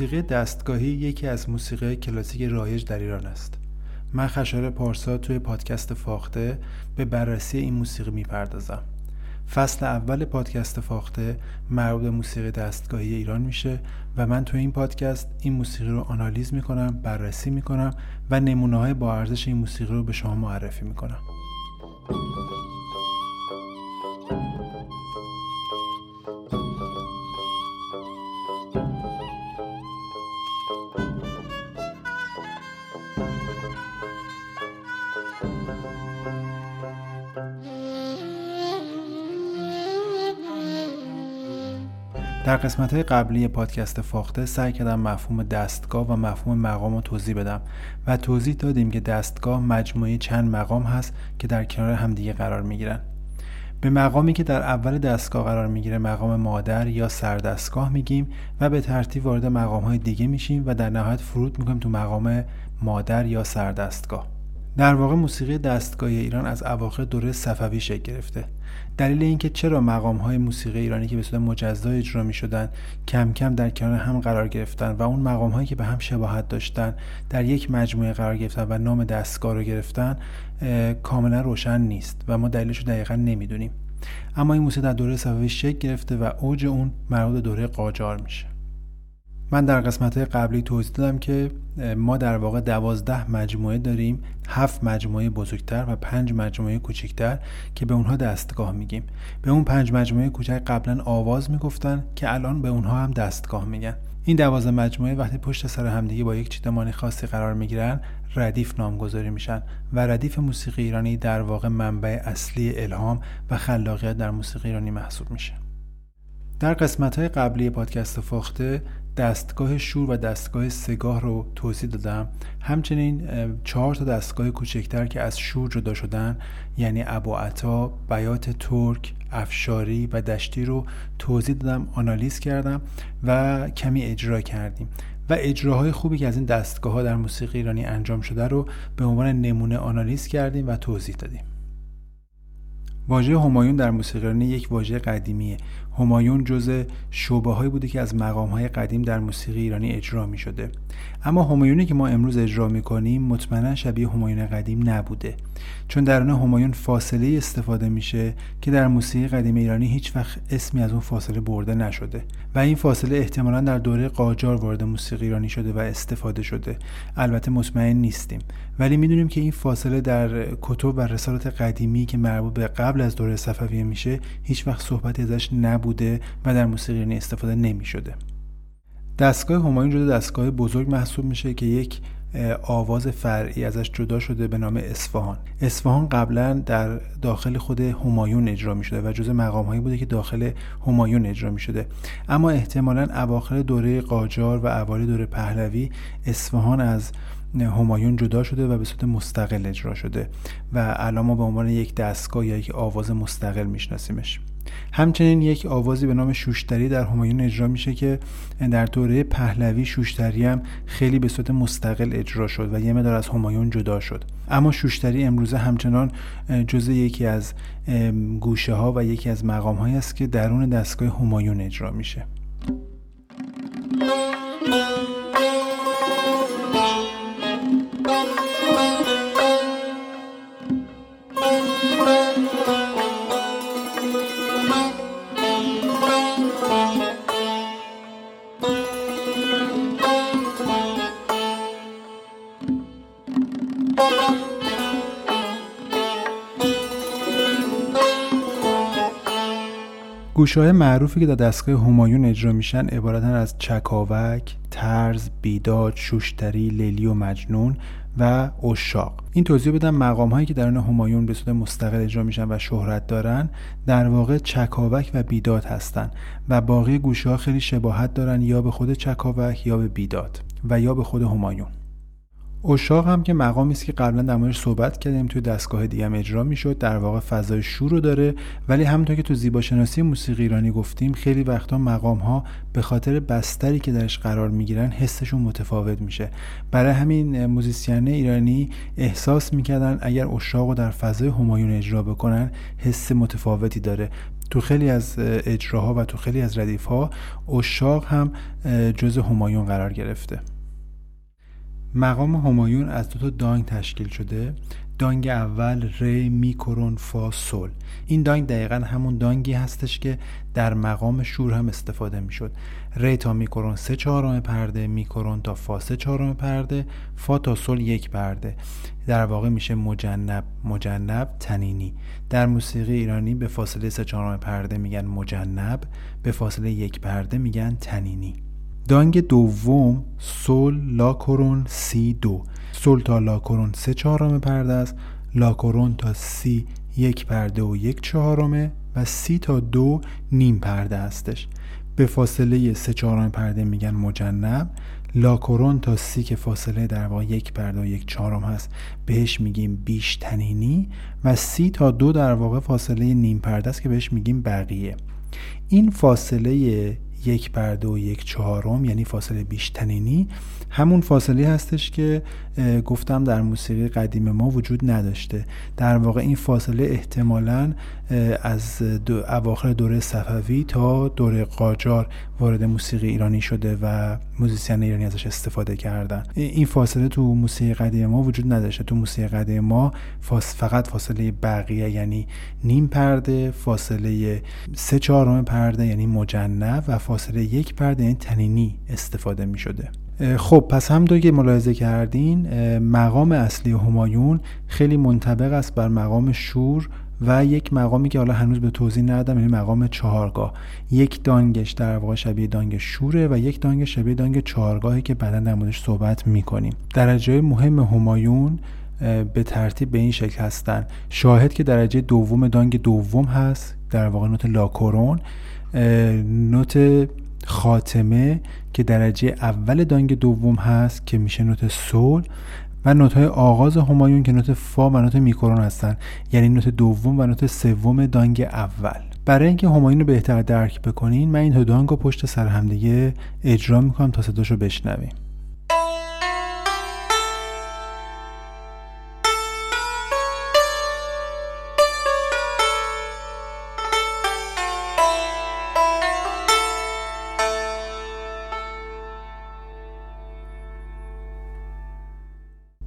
موسیقی دستگاهی یکی از موسیقی کلاسیک رایج در ایران است. من خشار پارسا توی پادکست فاخته به بررسی این موسیقی می‌پردازم. فصل اول پادکست فاخته مربوط به موسیقی دستگاهی ایران میشه و من توی این پادکست این موسیقی رو آنالیز می‌کنم، بررسی می‌کنم و نمونه های با ارزش این موسیقی رو به شما معرفی می‌کنم. در قسمت قبلی پادکست فاخته سعی کردم مفهوم دستگاه و مفهوم مقام رو توضیح بدم و توضیح دادیم که دستگاه مجموعه چند مقام هست که در کنار همدیگه قرار می گیرن. به مقامی که در اول دستگاه قرار می‌گیره مقام مادر یا سردستگاه میگیم و به ترتیب وارد مقام های دیگه میشیم و در نهایت فرود می‌کنیم تو مقام مادر یا سردستگاه در واقع موسیقی دستگاهی ایران از اواخر دوره صفوی شکل گرفته. دلیل اینکه چرا مقام های موسیقی ایرانی که به صورت مجزا اجرا می شدن کم کم در کنار هم قرار گرفتن و اون مقام هایی که به هم شباهت داشتن در یک مجموعه قرار گرفتن و نام دستگاه رو گرفتن کاملا روشن نیست و ما دلیلش رو دقیقا نمی‌دونیم. اما این موسیقی در دوره صفوی شکل گرفته و اوج اون مربوط به دوره قاجار میشه. من در قسمت قبلی توضیح دادم که ما در واقع دوازده مجموعه داریم. هفت مجموعه بزرگتر و پنج مجموعه کوچکتر که به اونها دستگاه میگیم. به اون پنج مجموعه کوچک قبلا آواز می‌گفتن که الان به اونها هم دستگاه میگن. این دوازده مجموعه وقتی پشت سر همدیگه با یک چیدمان خاصی قرار می‌گیرن ردیف نامگذاری میشن و ردیف موسیقی ایرانی در واقع منبع اصلی الهام و خلاقیت در موسیقی ایرانی محسوب میشه. در قسمت های قبلی پادکست فاخته دستگاه شور و دستگاه سگاه رو توضیح دادم. همچنین چهار تا دستگاه کوچکتر که از شور جدا شدن یعنی ابو عطا، بیات ترک، افشاری و دشتی رو توضیح دادم آنالیز کردم و کمی اجرا کردیم. و اجراهای خوبی که از این دستگاه ها در موسیقی ایرانی انجام شده رو به عنوان نمونه آنالیز کردیم و توضیح دادیم. واژه همایون در موسیقی ایرانی یک واژه قدیمیه. همایون جز شعبه هایی بوده که از مقام های قدیم در موسیقی ایرانی اجرا می شده اما همایونی که ما امروز اجرا می کنیم مطمئنا شبیه همایون قدیم نبوده. چون در آن همایون فاصله استفاده میشه که در موسیقی قدیم ایرانی هیچ وقت اسمی از اون فاصله برده نشده و این فاصله احتمالا در دوره قاجار وارد موسیقی ایرانی شده و استفاده شده. البته مطمئن نیستیم. ولی می‌دونیم که این فاصله در کتب و رسالات قدیمی که مربوط به قبل از دوره صفویه میشه هیچ وقت صحبتی ازش نبوده. و در موسیقی ایرانی استفاده نمی شده. دستگاه همایون جدا دستگاه بزرگ محسوب میشه که یک آواز فرعی ازش جدا شده به نام اصفهان. اصفهان قبلا در داخل خود همایون اجرا می شده و جز مقام هایی بوده که داخل همایون اجرا می شده اما احتمالا اواخر دوره قاجار و اوایل دوره پهلوی اصفهان از همایون جدا شده و به صورت مستقل اجرا شده و الان ما به عنوان یک دستگاه یا یک آواز مستقل میشناسیمش. همچنین یک آوازی به نام شوشتری در همایون اجرا میشه که در دوره پهلوی شوشتری هم خیلی به صورت مستقل اجرا شد و یه مدار از همایون جدا شد. اما شوشتری امروزه همچنان جزء یکی از گوشه ها و یکی از مقام هایی است که درون دستگاه همایون اجرا میشه. گوشه معروفی که در دستگاه همایون اجرا میشن عبارتن از چکاوک، ترز، بیداد، شوشتری، لیلی و مجنون و اشاق این توضیح بدم مقام هایی که درون همایون به صورت مستقل اجرا میشن و شهرت دارن در واقع چکاوک و بیداد هستن و باقی گوشه خیلی شباهت دارن یا به خود چکاوک یا به بیداد و یا به خود همایون. اشاق هم که مقامی است که قبلا در موردش صحبت کردیم توی دستگاه دیگه هم اجرا می‌شد. در واقع فضای شور رو داره. ولی همونطور که تو زیباشناسی موسیقی ایرانی گفتیم خیلی وقتا مقام ها به خاطر بستری که درش قرار می‌گیرن حسشون متفاوت میشه. برای همین موزیسین ایرانی احساس می‌کردن اگر اشاق رو در فضای همایون اجرا بکنن حس متفاوتی داره. تو خیلی از اجراها و تو خیلی از ردیف ها اشاق هم جز همایون قرار گرفته. مقام همایون از دو تا دانگ تشکیل شده. دانگ اول ری می کرون فا سول. این دانگ دقیقا همون دانگی هستش که در مقام شور هم استفاده می شد ری تا می کرون سه چهارم پرده می کرون تا فا سه چهارم پرده فا تا سول یک پرده. در واقع میشه مجنب مجنب تنینی. در موسیقی ایرانی به فاصله سه چهارم پرده میگن مجنب به فاصله یک پرده میگن تنینی. دانگ دوم سول لا کرون سی دو. سول تا لا کرون سه چهارم پرده است. لا کرون تا سی یک پرده و یک چهارمه و سی تا دو نیم پرده هستش. به فاصله سه چهارم پرده میگن مجنب. لاکورون تا سی که فاصله در واقع یک پرده و یک چهارم هست. بهش میگیم بیش تنینی و سی تا دو در واقع فاصله نیم پرده است که بهش میگیم بقیه. این فاصله یک پرده و یک چهارم یعنی فاصله بیشتنینی همون فاصله هستش که گفتم در موسیقی قدیم ما وجود نداشته. در واقع این فاصله احتمالا از دو اواخر دوره صفوی تا دوره قاجار وارد موسیقی ایرانی شده و موزیسین ایرانی ازش استفاده کردن. این فاصله تو موسیقی قدیم ما وجود نداشته. تو موسیقی قدیم ما فقط فاصله بقیه یعنی نیم پرده فاصله سه چهارم پرده یعنی مجنب و فاصله یک پرده یعنی تنینی استفاده می شده خب پس هم دو که ملاحظه کردین مقام اصلی همایون خیلی منطبق است بر مقام شور و یک مقامی که حالا هنوز به توضیح ندادم یعنی مقام چهارگاه. یک دانگش در واقع شبیه دانگ شوره و یک دانگ شبیه دانگ چهارگاهی که بعدا در موردش صحبت می‌کنیم. درجه مهم همایون به ترتیب به این شکل هستن. شاهد که درجه دوم دانگ دوم هست در واقع نوت لاکورون. نوت خاتمه که درجه اول دانگ دوم هست که میشه نوت سول و نوت های آغاز همایون که نوت فا و نوت میکرون هستن. یعنی نوت دوم و نوت سوم دانگ اول. برای اینکه همایون رو بهتر درک بکنین من این دو دانگ رو پشت سر همدیگه اجرا می‌کنم تا صداشو بشنویم.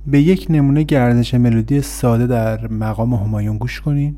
به یک نمونه گردش ملودی ساده در مقام همایون گوش کنین.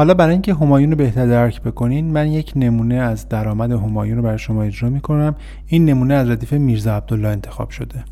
حالا برای اینکه همایون رو بهتر درک بکنین من یک نمونه از درآمد همایون رو برای شما اجرا می‌کنم. این نمونه از ردیف میرزا عبدالله انتخاب شده.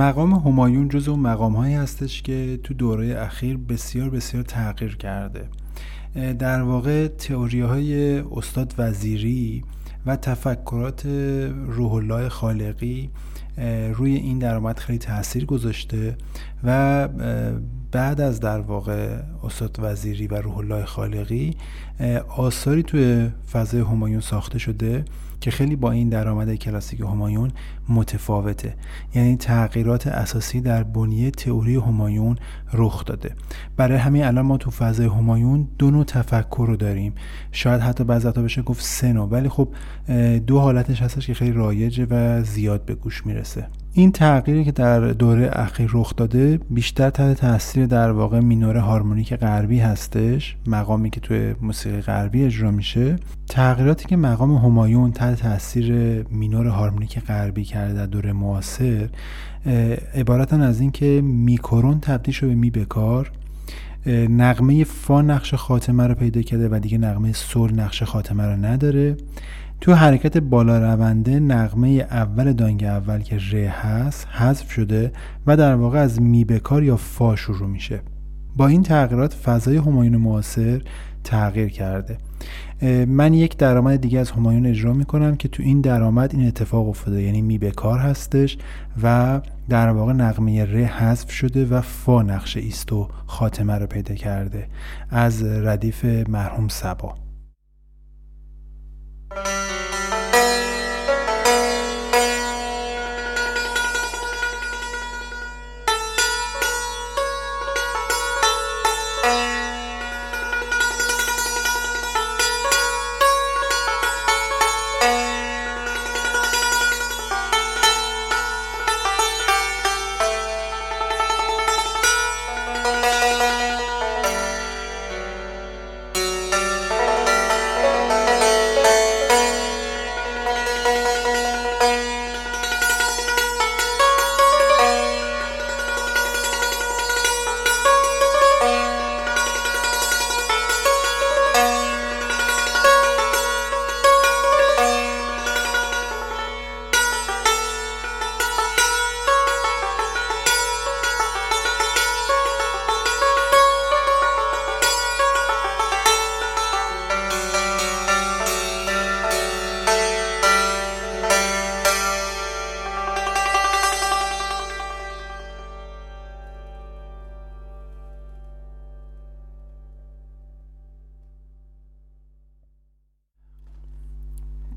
مقام همایون جز اون مقام هایی هستش که تو دوره اخیر بسیار بسیار تغییر کرده. در واقع تئوری های استاد وزیری و تفکرات روح الله خالقی روی این درآمد خیلی تاثیر گذاشته و بعد از در واقع استاد وزیری و روح الله خالقی آثاری توی فضای همایون ساخته شده. که خیلی با این درآمد کلاسیک همایون متفاوته. یعنی تغییرات اساسی در بنیه تئوری همایون رخ داده. برای همین الان ما تو فضای همایون دو نوع تفکر رو داریم. شاید حتی بعضی بشه گفت سه نوع ولی خب دو حالتش هستش که خیلی رایجه و زیاد به گوش می‌رسه. این تغییری که در دوره اخیر رخ داده بیشتر تحت تاثیر در واقع مینور هارمونیک غربی هستش مقامی که توی موسیقی غربی اجرا میشه. تغییراتی که مقام همایون تحت تاثیر مینور هارمونیک غربی کرده در دوره معاصر عبارتن از اینکه میکرون تبدیل شده به می بکار نقمه فا نقش خاتمه رو پیدا کرده و دیگه نقمه سل نقش خاتمه رو نداره. تو حرکت بالا رونده نقمه اول دانگ اول که ر هست حذف شده و در واقع از می بکار یا فا شروع میشه. با این تغییرات فضای همایون معاصر تغییر کرده. من یک درآمد دیگه از همایون اجرا می‌کنم که تو این درآمد این اتفاق افتاده. یعنی می بکار هستش و در واقع نقمه ر حذف شده و فا نقش ایست و خاتمه رو پیدا کرده از ردیف مرحوم سبا.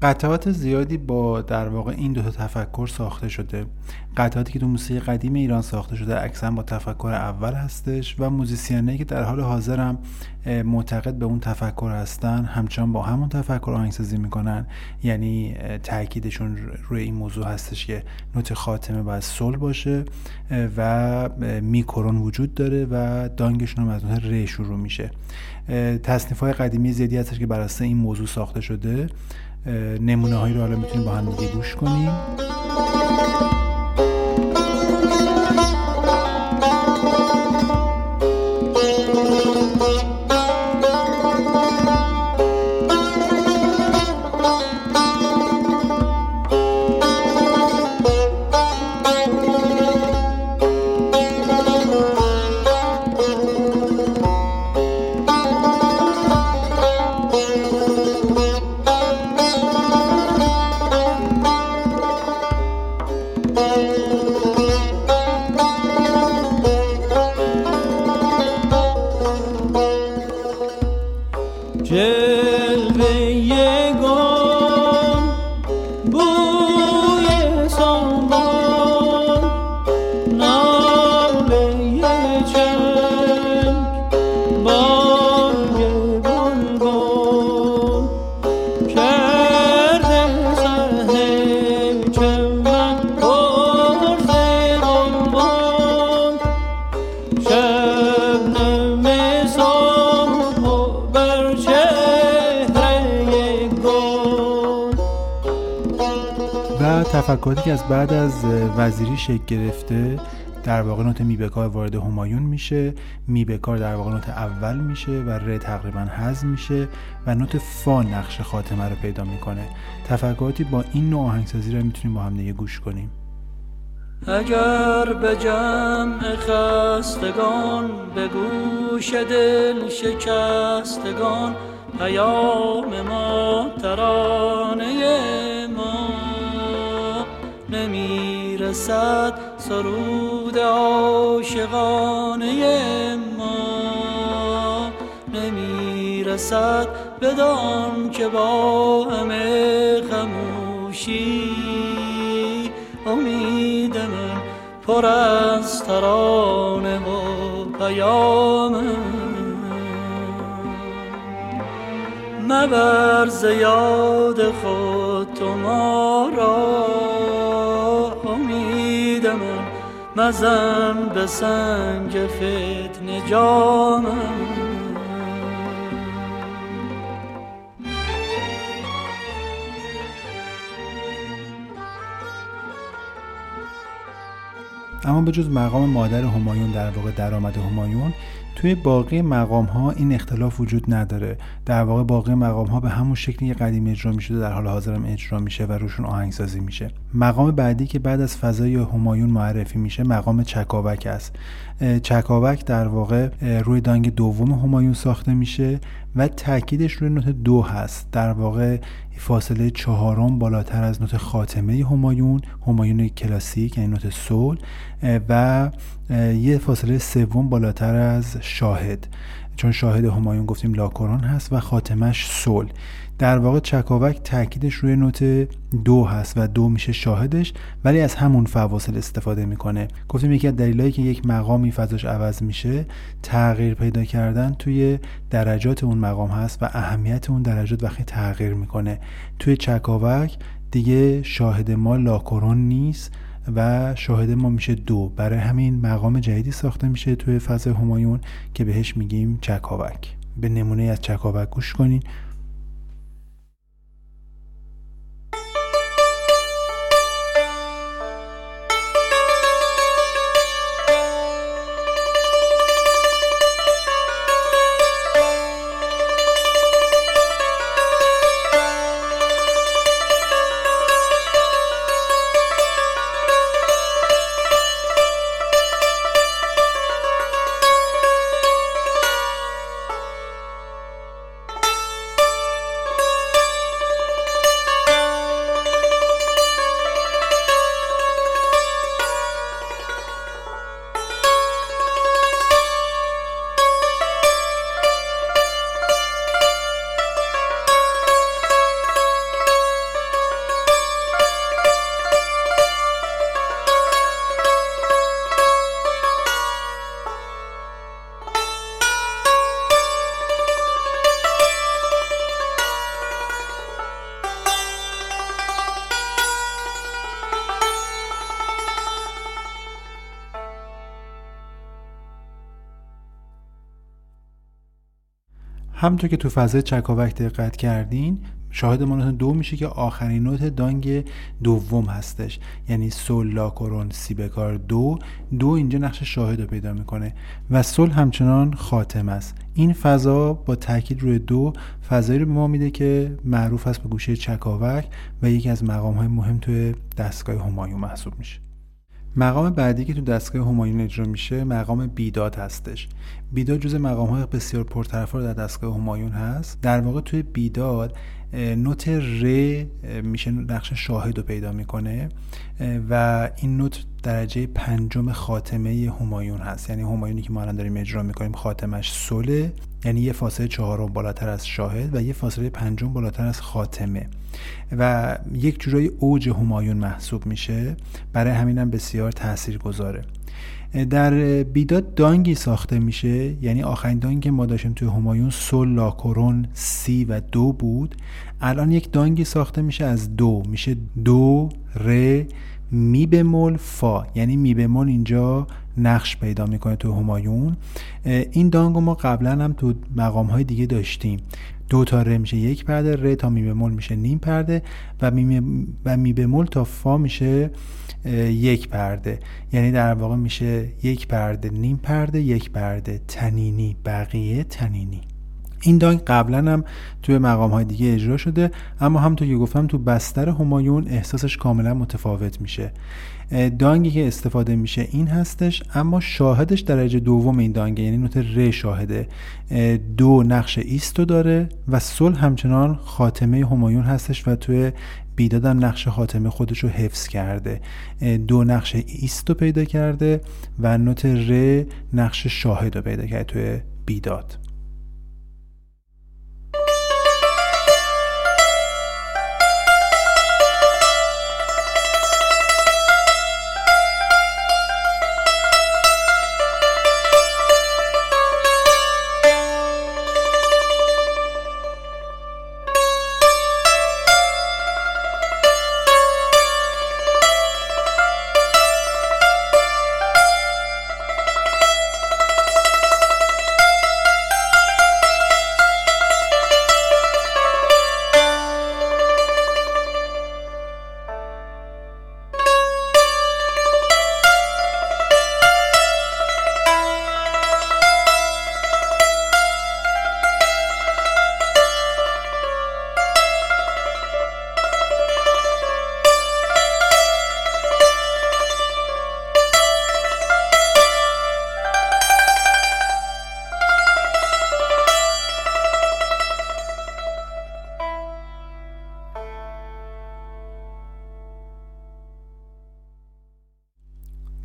قطعات زیادی با در واقع این دو تا تفکر ساخته شده. قطعاتی که تو موسیقی قدیم ایران ساخته شده اکثرا با تفکر اول هستش و موزیسینایی که در حال حاضر هم معتقد به اون تفکر هستن همچنان با همون تفکر آهنگسازی می‌کنن. یعنی تاکیدشون روی این موضوع هستش که نوت خاتمه باید سل باشه و میکرون وجود داره و دانگشون هم از نوت ر شروع میشه. تصنیف های قدیمی زیادی هستش که بر این موضوع ساخته شده. نمونه هایی رو حالا می‌تونیم با هم دیگه گوش کنیم. Yeah. تفکراتی که از بعد از وزیری شکل گرفته در واقع نوت میبکار وارد همایون میشه میبکار در واقع نوت اول میشه و ر تقریبا حذف میشه و نوت فا نقش خاتمه رو پیدا می‌کنه. تفکراتی با این نوع آهنگسازی رو می‌تونیم با هم دیگه گوش کنیم. اگر به جمع خستگان به گوش دل شکستگان پیام ما ترانه ما رسد سرود عاشقانه ما. نمی‌رسد بدان که با همه خموشی. امید من پر از ترانه و پیام. مبر زیاد خود تو ما مزن به سنگ فتن جامم اما به جز مقام مادر همایون در واقع درآمد همایون توی باقی مقام ها این اختلاف وجود نداره. در واقع باقی مقام ها به همون شکلی قدیم اجرا می‌شده در حال حاضرم اجرا میشه و روشون آهنگسازی میشه. مقام بعدی که بعد از فضای همایون معرفی میشه مقام چکاوک است. چکاوک در واقع روی دانگ دوم همایون ساخته میشه و تاکیدش روی نوت دو هست. در واقع فاصله چهارم بالاتر از نوت خاتمه همایون همایون کلاسیک یعنی نوت سول و یه فاصله سوم بالاتر از شاهد. چون شاهد همایون گفتیم لاکوران هست و خاتمش سول در واقع چکاوک تاکیدش روی نوت دو هست و دو میشه شاهدش ولی از همون فواصل استفاده می‌کنه. گفتیم یکی از دلایلی که یک مقامی فضاش عوض میشه تغییر پیدا کردن توی درجات اون مقام هست و اهمیت اون درجات وقتی تغییر می‌کنه. توی چکاوک دیگه شاهد ما لاکورون نیست و شاهد ما میشه دو. برای همین مقام جدیدی ساخته میشه توی فضای همایون که بهش میگیم چکاوک. به نمونه از چکاوک گوش کنین. همونطور که تو فضای چکاوک دقت کردین شاهد ما دو میشه که آخرین نوت دانگ دوم هستش. یعنی سول لا کرون سی بکار دو. دو اینجا نقش شاهد رو پیدا می‌کنه و سول همچنان خاتم است. این فضا با تاکید روی دو فضایی رو به ما میده که معروف است به گوشه چکاوک و یکی از مقام های مهم توی دستگاه همایون محسوب میشه. مقام بعدی که تو دستگاه همایون اجرا میشه مقام بیداد هستش. بیداد جز مقام های بسیار پرطرفدار در دستگاه همایون هست. در واقع توی بیداد نوت ر میشه نقش شاهد رو پیدا می‌کنه و این نوت درجه پنجم خاتمه همایون هست. یعنی همایونی که ما الان داریم اجرا می‌کنیم خاتمش سله یعنی یه فاصله چهارم بالاتر از شاهد و یه فاصله پنجم بالاتر از خاتمه. و یک جورایی اوج همایون محسوب میشه برای همینم بسیار تأثیر گذاره در بیداد دانگی ساخته میشه. یعنی آخرین دانگی که ما داشتیم توی همایون سول لاکورون سی و دو بود. الان یک دانگی ساخته میشه از دو. میشه دو ر می بمول فا. یعنی می بمول اینجا نقش پیدا می‌کنه تو همایون. این دانگو ما قبلا هم تو مقام های دیگه داشتیم. دو تا ر میشه یک پرده ر تا می بمول میشه نیم پرده و می, و می بمول تا فا میشه یک پرده. یعنی در واقع میشه یک پرده نیم پرده یک پرده تنینی بقیه تنینی. این دانگ قبلا هم توی مقام های دیگه اجرا شده اما همونطور که گفتم تو بستر همایون احساسش کاملا متفاوت میشه. دانگی که استفاده میشه این هستش اما شاهدش درجه دوم این دانگه یعنی نوت ر شاهده. دو نقش ایستو داره و سل همچنان خاتمه همایون هستش و توی بیدادم نقش خاتمه خودش رو حفظ کرده. دو نقش ایستو پیدا کرده و نوت ر نقش شاهد رو پیدا کرده توی بیداد.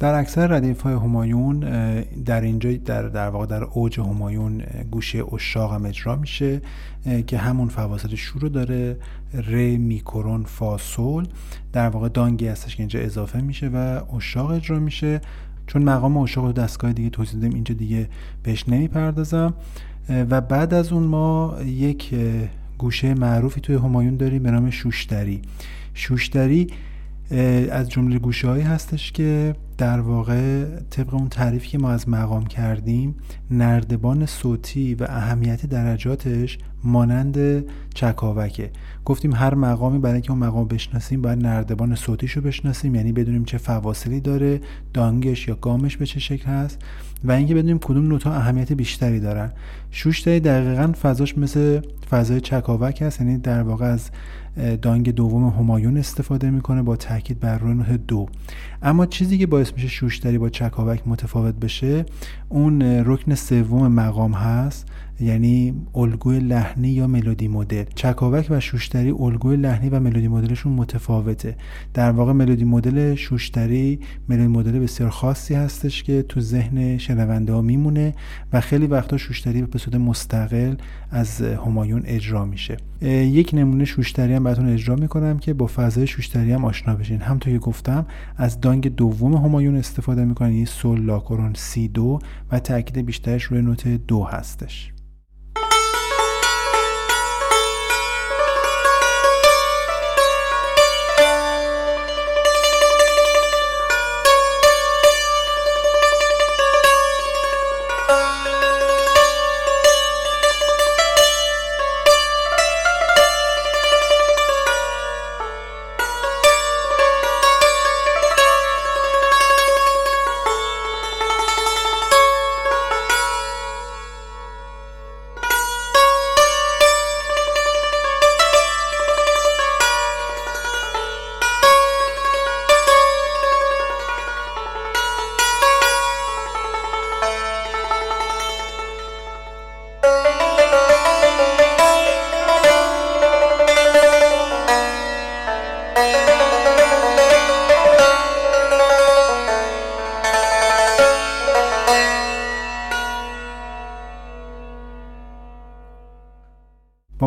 در اکثر ردیف های همایون در اینجا در, در واقع در اوج همایون گوشه اشاق هم اجرا میشه که همون فواصل شروع داره. ر میکرون فا سول در واقع دانگی هستش که اینجا اضافه میشه و اشاق اجرا میشه. چون مقام اشاق و دستگاه دیگه توضیح دادیم اینجا دیگه بهش نمی‌پردازم. و بعد از اون ما یک گوشه معروفی توی همایون داریم به نام شوشتری. شوشتری از جمله گوشه هایی هستش که در واقع طبق اون تعریفی که ما از مقام کردیم نردبان صوتی و اهمیت درجاتش مانند چکاوکه. گفتیم هر مقامی برای اینکه اون مقام بشناسیم باید نردبان صوتیش رو بشناسیم. یعنی بدونیم چه فواصلی داره دانگش یا گامش به چه شکل هست و اینکه بدونیم کدوم نوتا اهمیت بیشتری دارن. شوشتری دقیقا فضاش مثل فضای چکاوک هست یعنی در واقع از دانگ دوم همایون استفاده می‌کنه با تاکید بر روی نوت دو. اما چیزی که باعث میشه شوشتری با چکاوک متفاوت بشه اون رکن سوم مقام هست. یعنی الگوی لحنی یا ملودی مدل. چکاوک و شوشتری الگوی لحنی و ملودی مدلشون متفاوته. در واقع ملودی مدل شوشتری ملودی مدل بسیار خاصی هستش که تو ذهن شنونده ها میمونه و خیلی وقتا شوشتری به صورت مستقل از همایون اجرا میشه. یک نمونه شوشتری هم براتون اجرا می‌کنم که با فضای شوشتری هم آشنا بشین. همونطور که گفتم از دانگ دوم همایون استفاده می‌کنن یعنی سول لاکورون سی دو و تاکید بیشترش روی نوت دو هستش.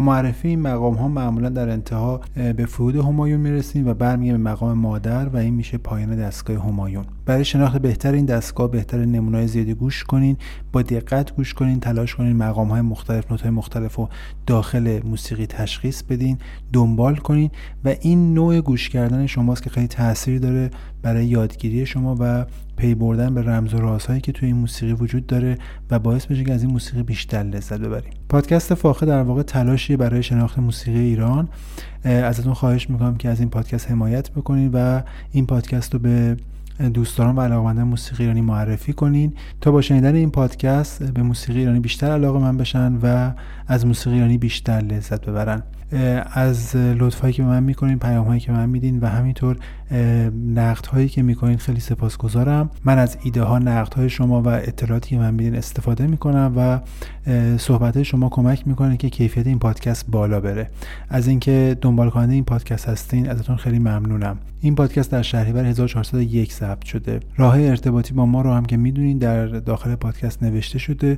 معرفی این مقام ها معمولا در انتها به فرود همایون می‌رسیم و برمیگه به مقام مادر و این میشه پایان دستگاه همایون. برای شناخت بهتر این دستگاه بهتر نمونای زیادی گوش کنین با دقت گوش کنین تلاش کنین مقام های مختلف نوت های مختلف رو داخل موسیقی تشخیص بدین دنبال کنین و این نوع گوش کردن شماست که خیلی تاثیر داره برای یادگیری شما و پی بردن به رمز و رازهایی که توی این موسیقی وجود داره و باعث میشه که از این موسیقی بیشتر لذت ببریم. پادکست فاخه در واقع تلاشی برای شناخت موسیقی ایران. ازتون خواهش می‌کنم که از این پادکست حمایت بکنید و این پادکست رو به دوستان و علاقمندان موسیقی ایرانی معرفی کنین تا با شنیدن این پادکست به موسیقی ایرانی بیشتر علاقه من بشن و از موسیقی ایرانی بیشتر لذت ببرن. از لطفایی که به من می‌کنین پیام هایی که به من میدین و همینطور نقد هایی که می‌کنین خیلی سپاسگزارم. من از ایده ها نقد های شما و اطلاعاتی که من میدین استفاده می‌کنم و صحبت شما کمک می‌کنه که کیفیت این پادکست بالا بره. از اینکه دنبال کننده این پادکست هستین ازتون خیلی ممنونم. این پادکست در شهریور 1401 ثبت شده. راه ارتباطی با ما رو هم که می‌دونین در داخل پادکست نوشته شده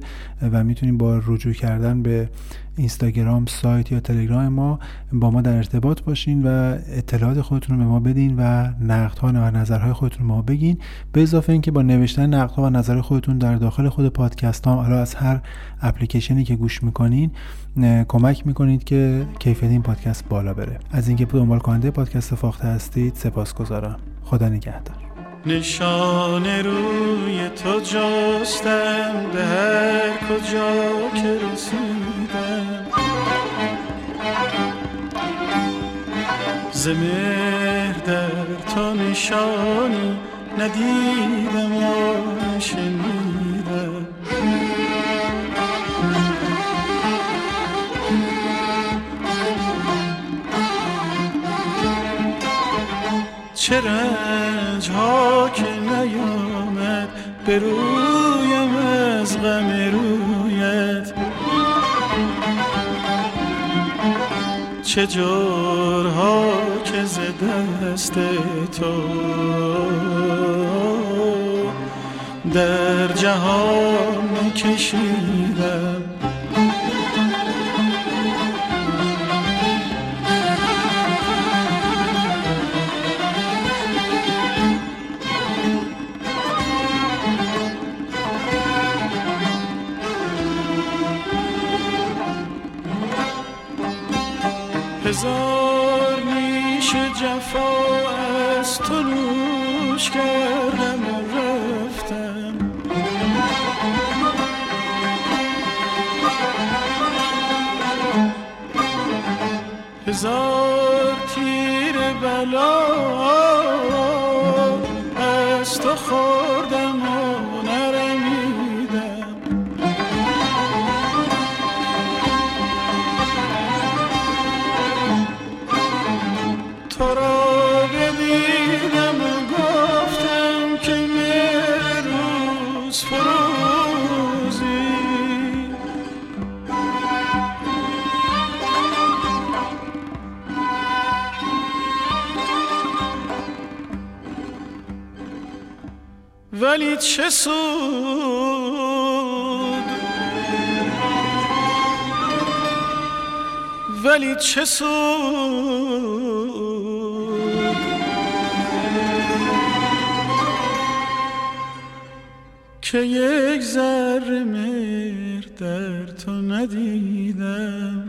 و می‌تونین با رجوع کردن به اینستاگرام سایت یا تلگرام ما با ما در ارتباط باشین و اطلاعات خودتون رو به ما بدین و نقدها و نظرهای خودتون رو ما بگین. به اضافه اینکه با نوشتن نقدها و نظر خودتون در داخل خود پادکست ها از هر اپلیکیشنی که گوش می‌کنین کمک می‌کنید که کیفیت این پادکست بالا بره. از اینکه دنبال کننده پادکست فاخته هستید سپاسگزارم. خدا نگهدار. نشان روی تو جستم به هر کجا که رسیدم. زمر در تو نشانی ندیدم یا نشنیدم رنج ها که نیامد به رویم از غم رویت. چه جورها که ز دست تو در جهان کشیدم. روز فروزی. ولی چه سود؟ ولی چه سود؟ که یک ذره مهر در تو ندیدم.